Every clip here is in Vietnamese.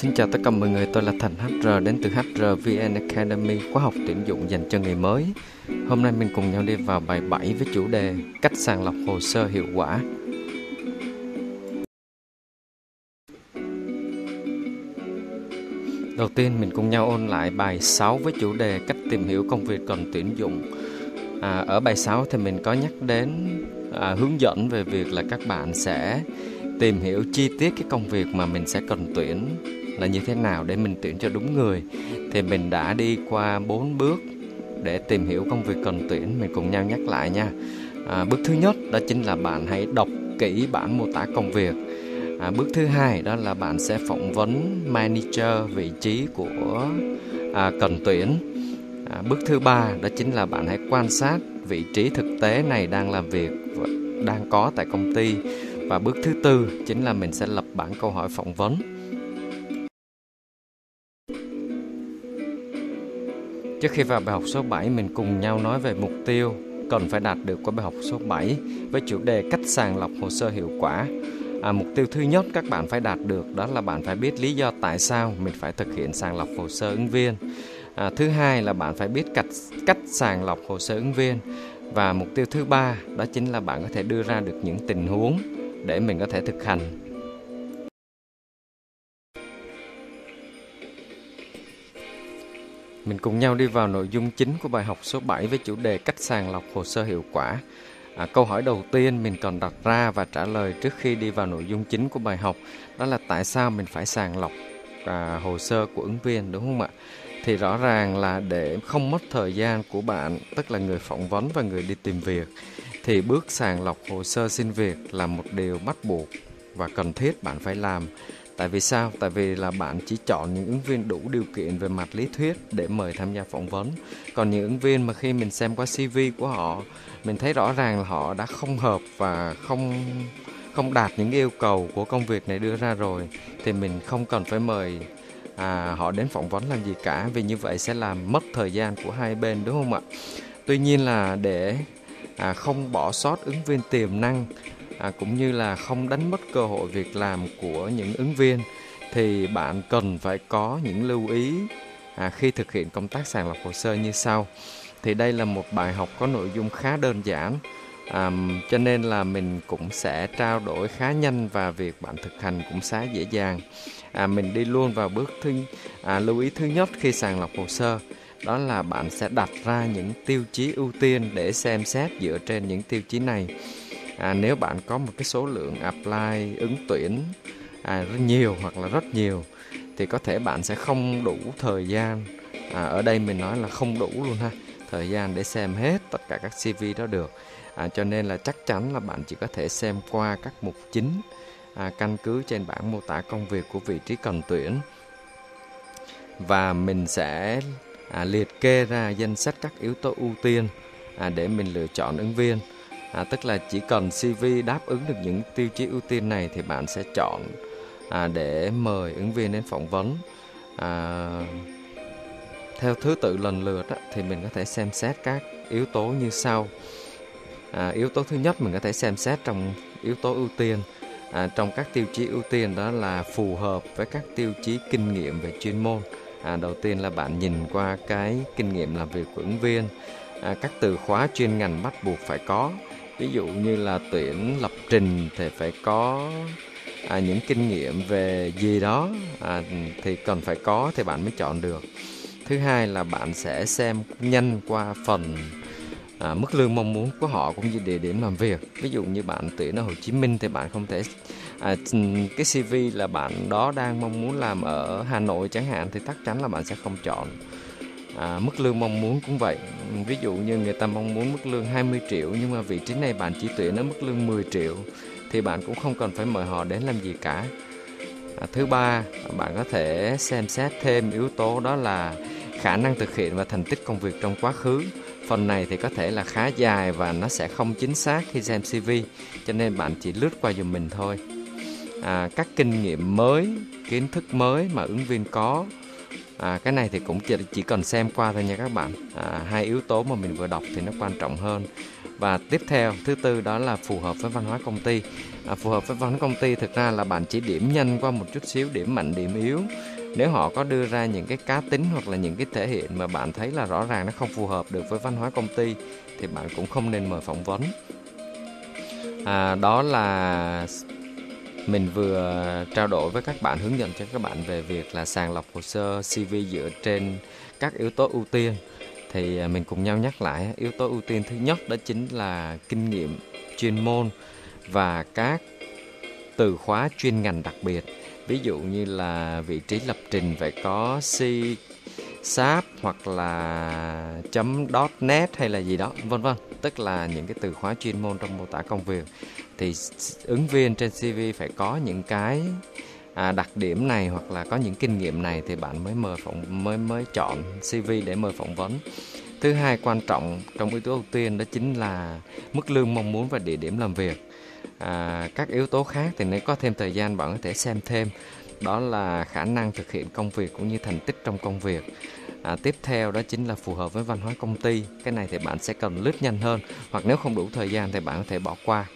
Xin chào tất cả mọi người, tôi là Thành HR đến từ HR VN Academy, khóa học tuyển dụng dành cho người mới. Hôm nay mình cùng nhau đi vào bài 7 với chủ đề Cách sàng lọc hồ sơ hiệu quả. Đầu tiên mình cùng nhau ôn lại bài 6 với chủ đề Cách tìm hiểu công việc cần tuyển dụng. À, ở bài 6 thì mình có nhắc đến à, hướng dẫn về việc là các bạn sẽ tìm hiểu chi tiết cái công việc mà mình sẽ cần tuyển là như thế nào để mình tuyển cho đúng người. Thì mình đã đi qua bốn bước để tìm hiểu công việc cần tuyển. Mình cùng nhau nhắc lại nha. À, bước thứ nhất đó chính là bạn hãy đọc kỹ bản mô tả công việc. À, bước thứ hai đó là bạn sẽ phỏng vấn manager vị trí của à, cần tuyển. À, bước thứ ba đó chính là bạn hãy quan sát vị trí thực tế này đang làm việc đang có tại công ty. Và bước thứ tư chính là mình sẽ lập bản câu hỏi phỏng vấn. Trước khi vào bài học số 7, mình cùng nhau nói về mục tiêu cần phải đạt được của bài học số 7 với chủ đề cách sàng lọc hồ sơ hiệu quả. À, mục tiêu thứ nhất các bạn phải đạt được đó là bạn phải biết lý do tại sao mình phải thực hiện sàng lọc hồ sơ ứng viên. À, thứ hai là bạn phải biết cách cách sàng lọc hồ sơ ứng viên và mục tiêu thứ ba đó chính là bạn có thể đưa ra được những tình huống để mình có thể thực hành Mình cùng nhau đi vào nội dung chính của bài học số 7 với chủ đề cách sàng lọc hồ sơ hiệu quả. À, câu hỏi đầu tiên mình còn đặt ra và trả lời trước khi đi vào nội dung chính của bài học đó là tại sao mình phải sàng lọc à, hồ sơ của ứng viên đúng không ạ? Thì rõ ràng là để không mất thời gian của bạn, tức là người phỏng vấn và người đi tìm việc, thì bước sàng lọc hồ sơ xin việc là một điều bắt buộc và cần thiết bạn phải làm Tại vì sao? Tại vì là bạn chỉ chọn những ứng viên đủ điều kiện về mặt lý thuyết để mời tham gia phỏng vấn. Còn những ứng viên mà khi mình xem qua CV của họ, mình thấy rõ ràng là họ đã không hợp và không không đạt những yêu cầu của công việc này đưa ra rồi thì mình không cần phải mời à, họ đến phỏng vấn làm gì cả vì như vậy sẽ làm mất thời gian của hai bên đúng không ạ? Tuy nhiên là để à, không bỏ sót ứng viên tiềm năng à, cũng như là không đánh mất cơ hội việc làm của những ứng viên thì bạn cần phải có những lưu ý à, khi thực hiện công tác sàng lọc hồ sơ như sau. Thì đây là một bài học có nội dung khá đơn giản à, cho nên là mình cũng sẽ trao đổi khá nhanh và việc bạn thực hành cũng khá dễ dàng. À, mình đi luôn vào bước thứ à, lưu ý thứ nhất khi sàng lọc hồ sơ đó là bạn sẽ đặt ra những tiêu chí ưu tiên để xem xét dựa trên những tiêu chí này à, nếu bạn có một cái số lượng apply ứng tuyển à, rất nhiều hoặc là rất nhiều thì có thể bạn sẽ không đủ thời gian. À, ở đây mình nói là không đủ luôn ha. Thời gian để xem hết tất cả các CV đó được. À, cho nên là chắc chắn là bạn chỉ có thể xem qua các mục chính à, căn cứ trên bảng mô tả công việc của vị trí cần tuyển. Và mình sẽ à, liệt kê ra danh sách các yếu tố ưu tiên à, để mình lựa chọn ứng viên à, tức là chỉ cần CV đáp ứng được những tiêu chí ưu tiên này thì bạn sẽ chọn à, để mời ứng viên đến phỏng vấn. À, theo thứ tự lần lượt á, thì mình có thể xem xét các yếu tố như sau. À, yếu tố thứ nhất mình có thể xem xét trong yếu tố ưu tiên. À, trong các tiêu chí ưu tiên đó là phù hợp với các tiêu chí kinh nghiệm về chuyên môn. À, đầu tiên là bạn nhìn qua cái kinh nghiệm làm việc của ứng viên. À, các từ khóa chuyên ngành bắt buộc phải có ví dụ như là tuyển lập trình thì phải có à, những kinh nghiệm về gì đó à, thì cần phải có thì bạn mới chọn được. Thứ hai là bạn sẽ xem nhanh qua phần à, mức lương mong muốn của họ cũng như địa điểm làm việc. Ví dụ như bạn tuyển ở Hồ Chí Minh thì bạn không thể à, cái CV là bạn đó đang mong muốn làm ở Hà Nội chẳng hạn thì chắc chắn là bạn sẽ không chọn à, mức lương mong muốn cũng vậy. Ví dụ như người ta mong muốn mức lương 20 triệu nhưng mà vị trí này bạn chỉ tuyển ở mức lương 10 triệu thì bạn cũng không cần phải mời họ đến làm gì cả. À, thứ ba bạn có thể xem xét thêm yếu tố đó là khả năng thực hiện và thành tích công việc trong quá khứ. Phần này thì có thể là khá dài và nó sẽ không chính xác khi xem CV cho nên bạn chỉ lướt qua dùm mình thôi. À, các kinh nghiệm mới kiến thức mới mà ứng viên có à, cái này thì cũng chỉ, chỉ cần xem qua thôi nha các bạn. À, hai yếu tố mà mình vừa đọc thì nó quan trọng hơn. Và tiếp theo thứ tư đó là phù hợp với văn hóa công ty. À, phù hợp với văn hóa công ty thực ra là bạn chỉ điểm nhanh qua một chút xíu điểm mạnh điểm yếu. Nếu họ có đưa ra những cái cá tính hoặc là những cái thể hiện mà bạn thấy là rõ ràng nó không phù hợp được với văn hóa công ty thì bạn cũng không nên mời phỏng vấn. À, đó là mình vừa à, trao đổi với các bạn, hướng dẫn cho các bạn về việc là sàng lọc hồ sơ CV dựa trên các yếu tố ưu tiên. Thì à, mình cùng nhau nhắc lại, yếu tố ưu tiên thứ nhất đó chính là kinh nghiệm chuyên môn và các từ khóa chuyên ngành đặc biệt. Ví dụ như là vị trí lập trình phải có C sáp hoặc là chấm .net hay là gì đó, vân vân. Tức là những cái từ khóa chuyên môn trong mô tả công việc thì ứng viên trên CV phải có những cái à, đặc điểm này hoặc là có những kinh nghiệm này thì bạn mới mời phỏng mới mới chọn CV để mời phỏng vấn. Thứ hai quan trọng trong yếu tố ưu tiên đó chính là mức lương mong muốn và địa điểm làm việc. À, các yếu tố khác thì nếu có thêm thời gian bạn có thể xem thêm. Đó là khả năng thực hiện công việc cũng như thành tích trong công việc. À, tiếp theo đó chính là phù hợp với văn hóa công ty. Cái này thì bạn sẽ cần lướt nhanh hơn hoặc nếu không đủ thời gian thì bạn có thể bỏ qua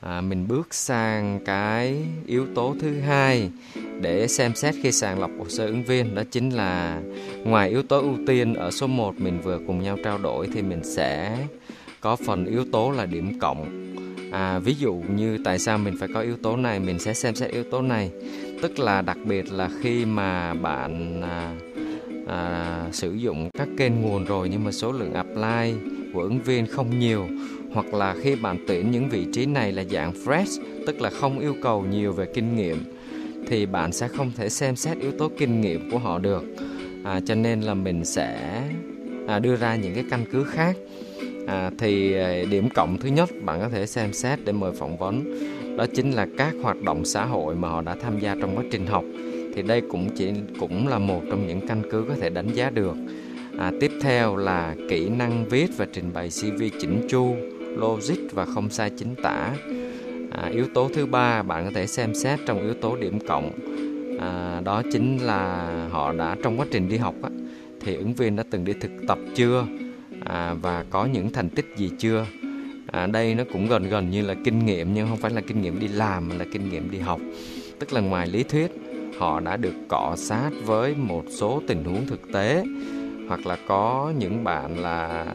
à, mình bước sang cái yếu tố thứ hai để xem xét khi sàng lọc hồ sơ ứng viên. Đó chính là ngoài yếu tố ưu tiên ở số 1 mình vừa cùng nhau trao đổi thì mình sẽ có phần yếu tố là điểm cộng. À, ví dụ như tại sao mình phải có yếu tố này mình sẽ xem xét yếu tố này. Tức là đặc biệt là khi mà bạn à, à, sử dụng các kênh nguồn rồi nhưng mà số lượng apply của ứng viên không nhiều hoặc là khi bạn tuyển những vị trí này là dạng fresh tức là không yêu cầu nhiều về kinh nghiệm thì bạn sẽ không thể xem xét yếu tố kinh nghiệm của họ được. À, cho nên là mình sẽ à, đưa ra những cái căn cứ khác. À, thì à, điểm cộng thứ nhất bạn có thể xem xét để mời phỏng vấn đó chính là các hoạt động xã hội mà họ đã tham gia trong quá trình học. Thì đây cũng chỉ cũng là một trong những căn cứ có thể đánh giá được. À, tiếp theo là kỹ năng viết và trình bày CV chỉnh chu logic và không sai chính tả. À, yếu tố thứ ba bạn có thể xem xét trong yếu tố điểm cộng. À, đó chính là họ đã trong quá trình đi học á, thì ứng viên đã từng đi thực tập chưa? À, và có những thành tích gì chưa? À, đây nó cũng gần gần như là kinh nghiệm nhưng không phải là kinh nghiệm đi làm mà là kinh nghiệm đi học. Tức là ngoài lý thuyết họ đã được cọ sát với một số tình huống thực tế hoặc là có những bạn là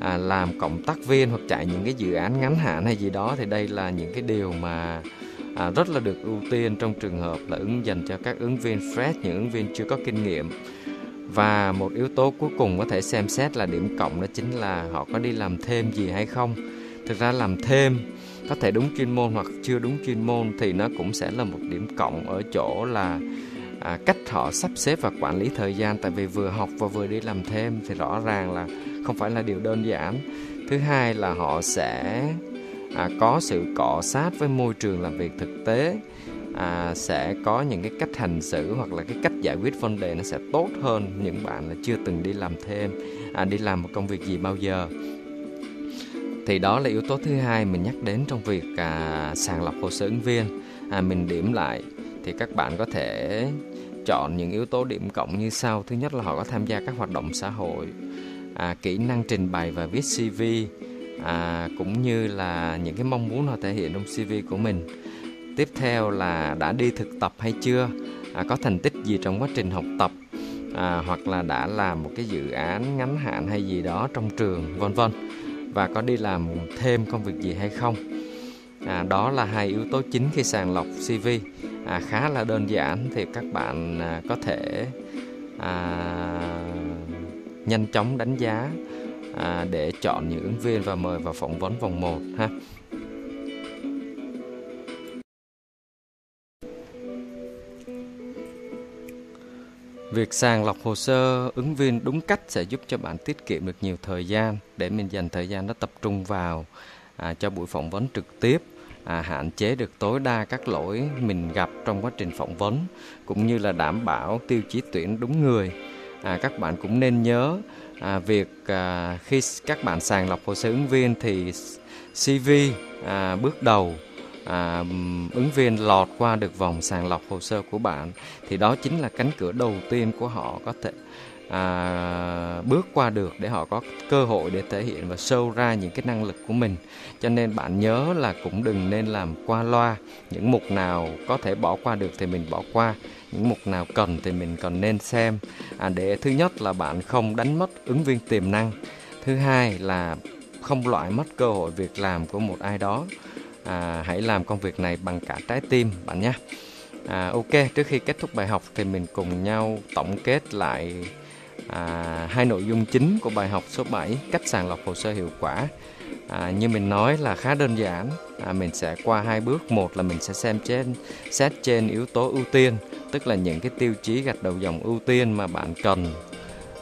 à, làm cộng tác viên hoặc chạy những cái dự án ngắn hạn hay gì đó thì đây là những cái điều mà à, rất là được ưu tiên trong trường hợp là ứng dành cho các ứng viên fresh những ứng viên chưa có kinh nghiệm. Và một yếu tố cuối cùng có thể xem xét là điểm cộng đó chính là họ có đi làm thêm gì hay không. Thực ra làm thêm có thể đúng chuyên môn hoặc chưa đúng chuyên môn thì nó cũng sẽ là một điểm cộng ở chỗ là à, cách họ sắp xếp và quản lý thời gian. Tại vì vừa học và vừa đi làm thêm thì rõ ràng là không phải là điều đơn giản. Thứ hai là họ sẽ à, có sự cọ sát với môi trường làm việc thực tế à, sẽ có những cái cách hành xử hoặc là cái cách giải quyết vấn đề nó sẽ tốt hơn những bạn là chưa từng đi làm thêm à, đi làm một công việc gì bao giờ. Thì đó là yếu tố thứ hai mình nhắc đến trong việc à, sàng lọc hồ sơ ứng viên. À, mình điểm lại thì các bạn có thể chọn những yếu tố điểm cộng như sau. Thứ nhất là họ có tham gia các hoạt động xã hội à, kỹ năng trình bày và viết cv à, cũng như là những cái mong muốn họ thể hiện trong cv của mình. Tiếp theo là đã đi thực tập hay chưa? À, có thành tích gì trong quá trình học tập? À, hoặc là đã làm một cái dự án ngắn hạn hay gì đó trong trường vân vân. Và có đi làm thêm công việc gì hay không? À, đó là hai yếu tố chính khi sàng lọc CV à, khá là đơn giản thì các bạn à, có thể à, nhanh chóng đánh giá à, để chọn những ứng viên và mời vào phỏng vấn vòng 1 ha. Việc sàng lọc hồ sơ ứng viên đúng cách sẽ giúp cho bạn tiết kiệm được nhiều thời gian để mình dành thời gian đó tập trung vào à, cho buổi phỏng vấn trực tiếp, à, hạn chế được tối đa các lỗi mình gặp trong quá trình phỏng vấn cũng như là đảm bảo tiêu chí tuyển đúng người. À, các bạn cũng nên nhớ à, việc à, khi các bạn sàng lọc hồ sơ ứng viên thì CV à, bước đầu à, ứng viên lọt qua được vòng sàng lọc hồ sơ của bạn. Thì đó chính là cánh cửa đầu tiên của họ có thể à, bước qua được để họ có cơ hội để thể hiện và show ra những cái năng lực của mình. Cho nên bạn nhớ là cũng đừng nên làm qua loa. Những mục nào có thể bỏ qua được thì mình bỏ qua. Những mục nào cần thì mình còn nên xem. À, để thứ nhất là bạn không đánh mất ứng viên tiềm năng. Thứ hai là không loại mất cơ hội việc làm của một ai đó. À, hãy làm công việc này bằng cả trái tim bạn nhé. À, ok trước khi kết thúc bài học thì mình cùng nhau tổng kết lại à, hai nội dung chính của bài học số 7 cách sàng lọc hồ sơ hiệu quả. À, như mình nói là khá đơn giản. À, mình sẽ qua hai bước. Một là mình sẽ xem trên xét trên yếu tố ưu tiên tức là những cái tiêu chí gạch đầu dòng ưu tiên mà bạn cần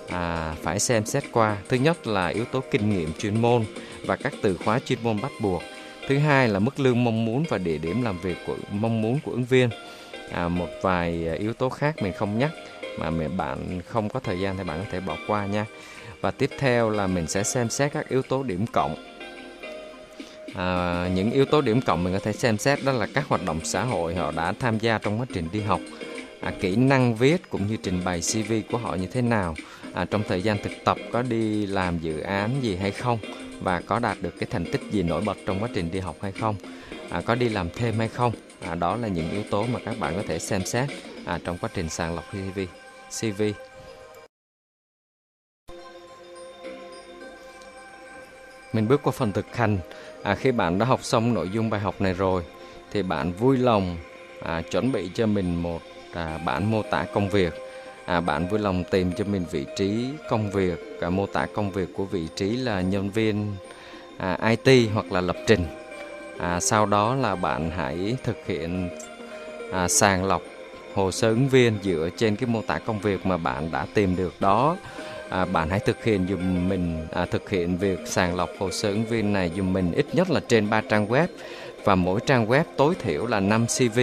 à, phải xem xét qua. Thứ nhất là yếu tố kinh nghiệm chuyên môn và các từ khóa chuyên môn bắt buộc. Thứ hai là mức lương mong muốn và địa điểm làm việc của mong muốn của ứng viên. À, một vài à, yếu tố khác mình không nhắc mà mẹ bạn không có thời gian thì bạn có thể bỏ qua nha. Và tiếp theo là mình sẽ xem xét các yếu tố điểm cộng. À, những yếu tố điểm cộng mình có thể xem xét đó là các hoạt động xã hội họ đã tham gia trong quá trình đi học à, kỹ năng viết cũng như trình bày cv của họ như thế nào à, trong thời gian thực tập có đi làm dự án gì hay không và có đạt được cái thành tích gì nổi bật trong quá trình đi học hay không à, có đi làm thêm hay không. À, đó là những yếu tố mà các bạn có thể xem xét à, trong quá trình sàng lọc CV CV mình bước qua phần thực hành. À, khi bạn đã học xong nội dung bài học này rồi thì bạn vui lòng à, chuẩn bị cho mình một à, bản mô tả công việc. À, bạn vui lòng tìm cho mình vị trí công việc. À, mô tả công việc của vị trí là nhân viên à, IT hoặc là lập trình. À, sau đó là bạn hãy thực hiện à, sàng lọc hồ sơ ứng viên dựa trên cái mô tả công việc mà bạn đã tìm được đó. À, bạn hãy thực hiện dùm mình à, thực hiện việc sàng lọc hồ sơ ứng viên này dùm mình ít nhất là trên 3 trang web. Và mỗi trang web tối thiểu là 5 CV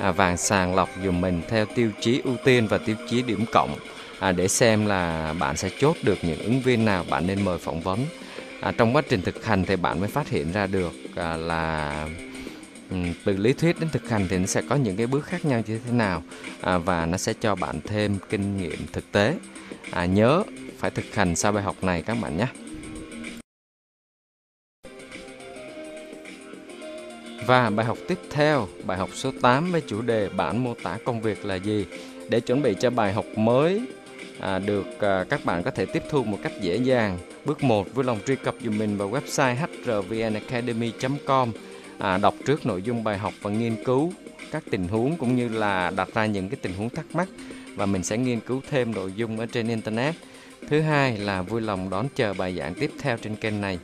à, và sàng lọc dùm mình theo tiêu chí ưu tiên và tiêu chí điểm cộng. À, để xem là bạn sẽ chốt được những ứng viên nào bạn nên mời phỏng vấn. À, trong quá trình thực hành thì bạn mới phát hiện ra được à, là từ lý thuyết đến thực hành thì nó sẽ có những cái bước khác nhau như thế nào à, và nó sẽ cho bạn thêm kinh nghiệm thực tế à, nhớ phải thực hành sau bài học này các bạn nhé Và bài học tiếp theo, bài học số 8 với chủ đề bản mô tả công việc là gì? Để chuẩn bị cho bài học mới à, được à, các bạn có thể tiếp thu một cách dễ dàng. Bước 1 vui lòng truy cập dùm mình vào website hrvnacademy.com à, đọc trước nội dung bài học và nghiên cứu các tình huống cũng như là đặt ra những cái tình huống thắc mắc và mình sẽ nghiên cứu thêm nội dung ở trên internet. Thứ hai là vui lòng đón chờ bài giảng tiếp theo trên kênh này.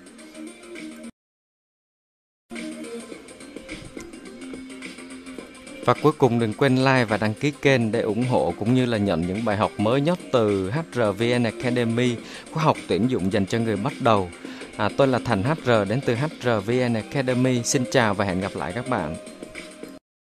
Và cuối cùng đừng quên like và đăng ký kênh để ủng hộ cũng như là nhận những bài học mới nhất từ HRVN Academy, khóa học tuyển dụng dành cho người bắt đầu. À, tôi là Thành HR đến từ HRVN Academy. Xin chào và hẹn gặp lại các bạn.